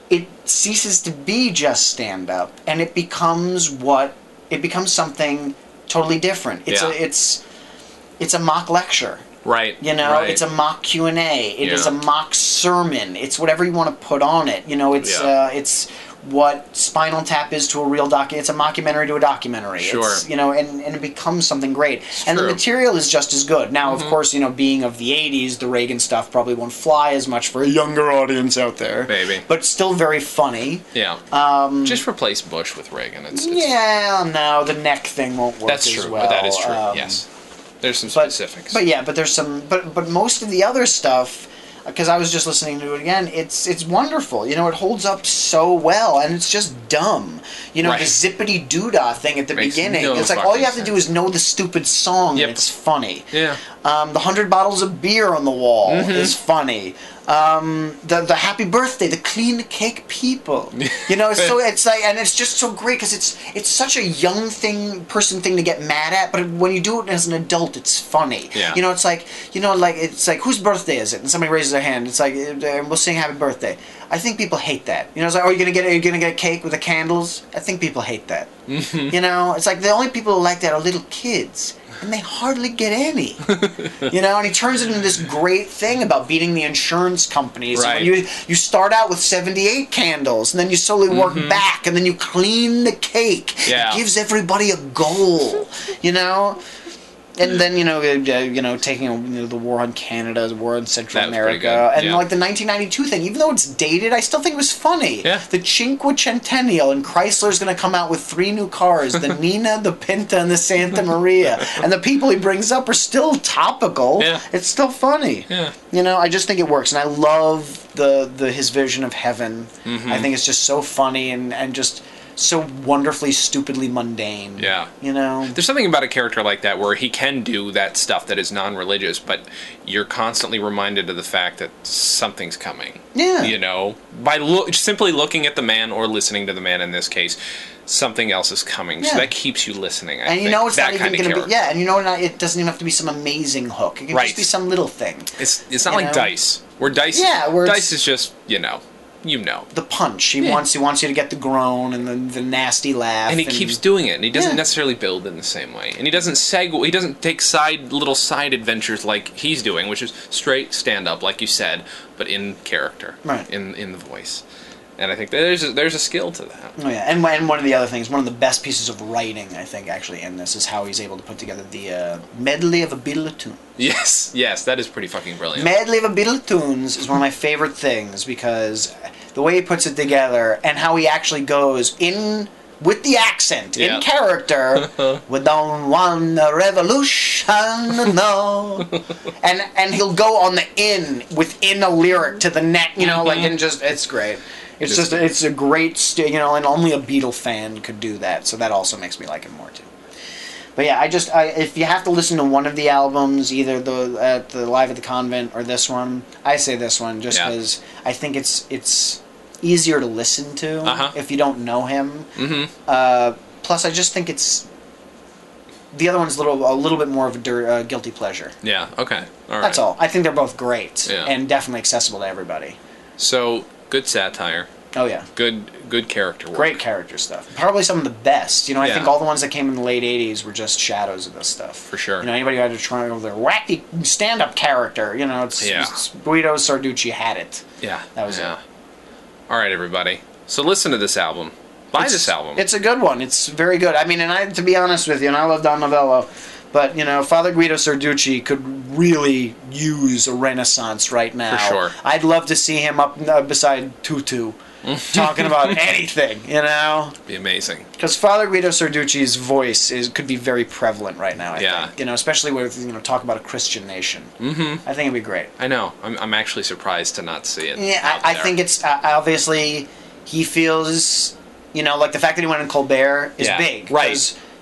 it ceases to be just stand up, and it becomes what it becomes something totally different. It's Yeah. a, it's it's a mock lecture. Right. You know, right. it's a mock Q and A. It is Yeah. a mock sermon. It's whatever you want to put on it. You know, it's Yeah. uh, it's what Spinal Tap is to a real doc. It's a mockumentary to a documentary. Sure. It's, you know, and, and it becomes something great. and the true. Mm-hmm. material is just as good. Now, of course, you know, being of the '80s, the Reagan stuff probably won't fly as much for a younger audience out there. Maybe. but still very funny. yeah. Um, Just replace Bush with Reagan. It's, it's, Yeah, no, the neck thing won't work. That's true. Well. that is true. Um, yes. There's some but, specifics. But yeah, but there's some, but but most of the other stuff, because I was just listening to it again, it's it's wonderful. You know, it holds up so well, and it's just dumb. You know, Right. the zippity doodah thing at the Makes beginning. no it's like all you have fucking to do is know the stupid song, Yep. and it's funny. yeah. Um, the hundred bottles of beer on the wall Mm-hmm. is funny. Um, the the happy birthday, the clean cake people. You know, so it's like, and it's just so great because it's it's such a young thing, person thing to get mad at, but when you do it as an adult, it's funny. Yeah. You know, it's like you know, like it's like whose birthday is it? And somebody raises their hand. It's like uh, we'll sing happy birthday. I think people hate that. You know, it's like, oh, you're gonna get are you gonna get a cake with the candles? I think people hate that. You know, it's like the only people who like that are little kids. And they hardly get any, you know. And he turns it into this great thing about beating the insurance companies. Right. you you start out with seventy eight candles, and then you slowly work back, and then you clean the cake. Mm-hmm. Yeah. It gives everybody a goal, you know. And then you know, uh, you know, taking you know, the war on Canada, the war on Central That was pretty America, good, and yeah. like the 1992 thing. Even though it's dated, I still think it was funny. Yeah. The Cinquecentennial, and Chrysler's going to come out with three new cars: the Nina, the Pinta, and the Santa Maria. and the people he brings up are still topical. Yeah. It's still funny. Yeah. You know, I just think it works, and I love the the his vision of heaven. Mm-hmm. I think it's just so funny and and just so wonderfully stupidly mundane. Yeah. You know. There's something about a character like that where he can do that stuff that is non-religious, but you're constantly reminded of the fact that something's coming. Yeah. You know, by lo- simply looking at the man or listening to the man in this case, something else is coming. So Yeah. that keeps you listening. I and you think. know it's that not even going to be yeah, and you know not, it doesn't even have to be some amazing hook. It can Right. just be some little thing. It's it's not like know? dice. Where dice Yeah, where dice is just you know you know. The punch. He Yeah. wants he wants you to get the groan and the, the nasty laugh. and he keeps doing it and he doesn't Yeah. necessarily build in the same way and he doesn't segue he doesn't take side little side adventures like he's doing which is straight stand up like you said but in character Right. in in the voice and i think there's a, there's a skill to that Oh yeah, and, and one of the other things, one of the best pieces of writing, I think, actually in this is how he's able to put together the uh, medley of a Beatle of tunes. yes yes that is pretty fucking brilliant Medley of a Beatle of tunes is one of my favorite things because the way he puts it together and how he actually goes in with the accent in character. we don't want a revolution, no. and and he'll go on the in within a lyric to the neck, you know, like and just it's great. It's Just- just it's a great, st- you know, and only a Beatle fan could do that. So that also makes me like him more too. But yeah, I just I, if you have to listen to one of the albums, either the at the Live at the Convent or this one, I say this one just Yeah. because I think it's it's easier to listen to Uh-huh. if you don't know him. mm-hmm Uh, plus, I just think it's the other one's a little a little bit more of a dir- uh, guilty pleasure. yeah okay all right That's all. I think they're both great Yeah. and definitely accessible to everybody. so good satire Oh yeah. good good character work. Great character stuff. Probably some of the best. You know, I Yeah. think all the ones that came in the late '80s were just shadows of this stuff. For sure. You know, anybody who had to try with their wacky stand-up character. You know, it's, Yeah. it's Guido Sarducci had it. yeah That was yeah. it. all right everybody so listen to this album buy It's- this album It's a good one. It's very good. I mean, and I, to be honest with you, and I love Don Novello, but you know, Father Guido Sarducci could really use a renaissance right now. For sure. I'd love to see him up uh, beside Tutu, talking about anything. You know. be amazing Because Father Guido Sarducci's voice is could be very prevalent right now. I Yeah. think you know, especially with you know talk about a Christian nation. Mm-hmm. I think it'd be great. i know i'm, I'm actually surprised to not see it Yeah, I, I think it's uh, obviously he feels you know like the fact that he went in Colbert is Yeah, big, right.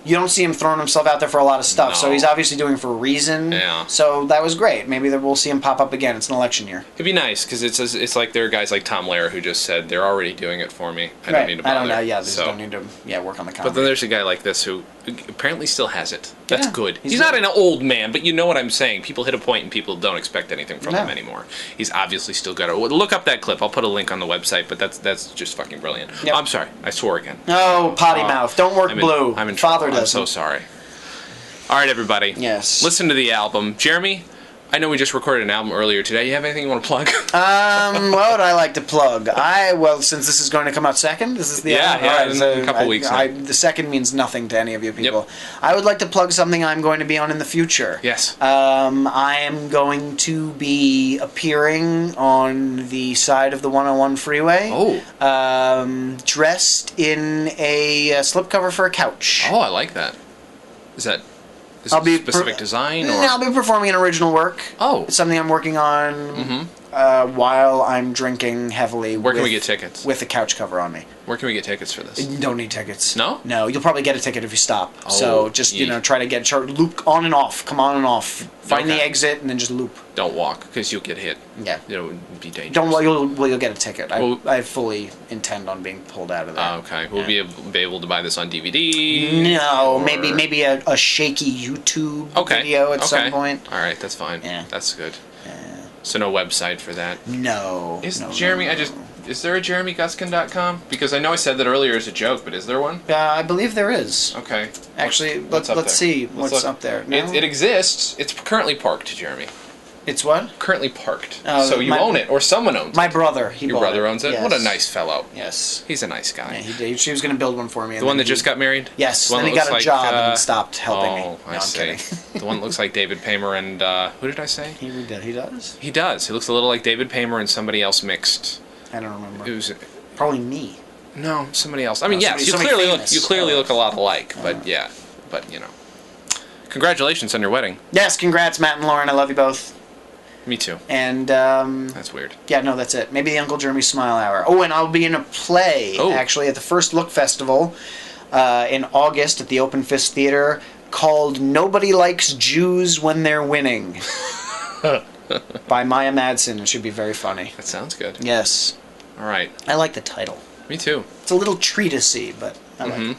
You don't see him throwing himself out there for a lot of stuff, so he's obviously doing it for a reason. Yeah. So that was great. Maybe that we'll see him pop up again. It's an election year. It'd be nice because it's it's like there are guys like Tom Lehrer who just said they're already doing it for me. I right. don't need to bother. I don't know. Yeah, they just So- don't need to. Yeah, work on the. But then there's a guy like this who apparently still has it. That's Yeah, good. He's, he's not good. an old man, but you know what I'm saying. People hit a point and people don't expect anything from No. him anymore. He's obviously still got it. Look up that clip. I'll put a link on the website, but that's that's just fucking brilliant. Yep. I'm sorry. I swore again. No potty Oh, mouth. Don't work I'm in, blue. I'm in Father I'm so sorry. All right, everybody. Yes. Listen to the album. Jeremy, I know we just recorded an album earlier today. You have anything you want to plug? Um, what would I like to plug? I well, since this is going to come out second, this is the Yeah, album. yeah, right, in so a couple I- weeks now. I, the second means nothing to any of you people. I would like to plug something I'm going to be on in the future. yes. Um, I am going to be appearing on the side of the 101 freeway. Oh. Um, dressed in a, uh slipcover for a couch. Oh, I like that. Is that I'll it be specific design No, or? I'll be performing an original work. Oh. It's something I'm working on Mhm. Uh, while I'm drinking heavily. Where can we get tickets? With a couch cover on me. Where can we get tickets for this? You don't need tickets. No? No, you'll probably get a ticket if you stop. Oh, so just you know, try to get char- loop on and off. Come on and off. Find the exit and then just loop. Don't walk because you'll get hit. Yeah. It would be dangerous. Don't well, you'll well, you'll get a ticket. I, Well- I fully intend on being pulled out of there. Oh, okay. We'll Yeah. be, able, be able to buy this on DVD. No, or- maybe maybe a, a shaky YouTube Okay. video at okay. some point. All right, that's fine. Yeah. That's good. So no website for that. No. Is no, Jeremy? no, I just is there a JeremyGuskin.com? Because I know I said that earlier as a joke, but is there one? Uh, I believe there is. Okay. Actually, What's let's there? see Let's what's look. up there. It, it exists. It's currently parked, Jeremy. It's what? Currently parked. Oh, so you my- own it, or someone owns My it. My brother. He Your brother it. owns it. Yes. What a nice fellow. Yes. He's a nice guy. Yeah, he did. She was going to build one for me. the one that just got married. Yes. The one Then he got a looks job uh, and stopped helping oh, me. No, I see. kidding. the one that looks like David Paymer and uh, who did I say? he. He does. He does. He looks a little like David Paymer and somebody else mixed. I don't remember. It was Probably me. no somebody else. I mean, Oh, yes, somebody- you clearly look you clearly look a lot alike, but yeah, but you know. Congratulations on your wedding. Yes. Congrats, Matt and Lauren. I love you both. Me too. And um, That's weird. yeah, no, that's it. Maybe the Uncle Jeremy Smile Hour. Oh, and I'll be in a play Oh. actually at the First Look Festival uh, in August at the Open Fist Theater called "Nobody Likes Jews When They're Winning" by Maya Madsen. It should be very funny. That sounds good. Yes, All right. I like the title. Me too. It's a little treatisey, but I like Mhm.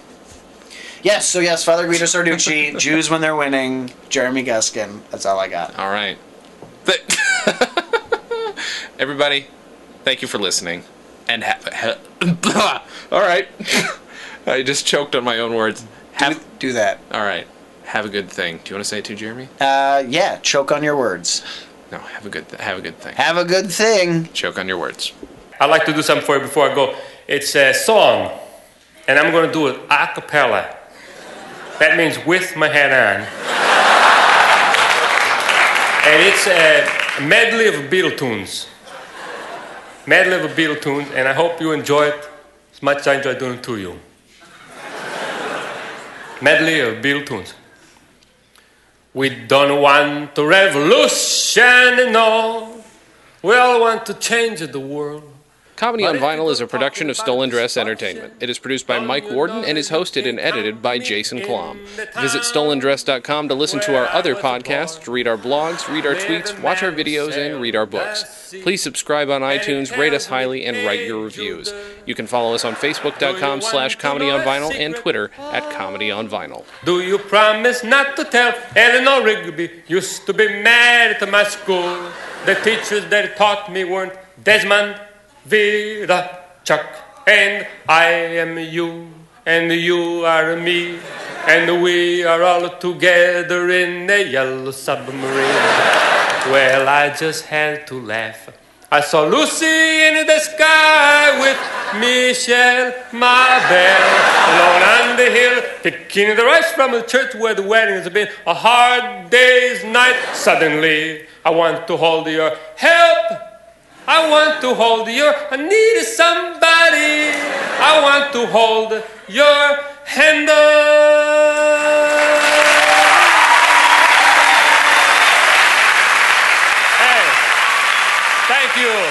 Yes, so yes, Father Guido Sarducci, Jews when they're winning, Jeremy Guskin. That's all I got. All right. Th- Everybody, thank you for listening. And ha- ha- all right. I just choked on my own words. Do, Have do that. all right. Have a good thing. Do you want to say it too, Jeremy? Uh, yeah, choke on your words. No. Have a good. Th- have a good thing. Have a good thing. Choke on your words. I'd like to do something for you before I go. It's a song, and I'm going to do it a cappella. That means with my hat on. And it's a medley of Beatle tunes. Medley of Beatle tunes, and I hope you enjoy it as much as I enjoy doing it to you. Medley of Beatle tunes. We don't want a revolution, no. We all want to change the world. Comedy on Vinyl is a production of Stolen Dress Entertainment. It is produced by Mike Worden and is hosted and edited by Jason Klamm. Visit stolendress.com to listen to our other podcasts, read our blogs, read our tweets, watch our videos, and read our books. Please subscribe on iTunes, rate us highly, and write your reviews. You can follow us on facebook.com slash comedy on vinyl and Twitter at comedy on vinyl. Do you promise not to tell Eleanor Rigby used to be mad at my school? The teachers that taught me weren't Desmond, Vera, Chuck, and I am you, and you are me, and we are all together in a yellow submarine. Well, I just had to laugh. I saw Lucy in the sky with Michelle ma belle alone on the hill, picking the rice from the church where the wedding has been a hard day's night. Suddenly, I want to hold your help. I want to hold your. I need somebody. I want to hold your hand. Hey, thank you.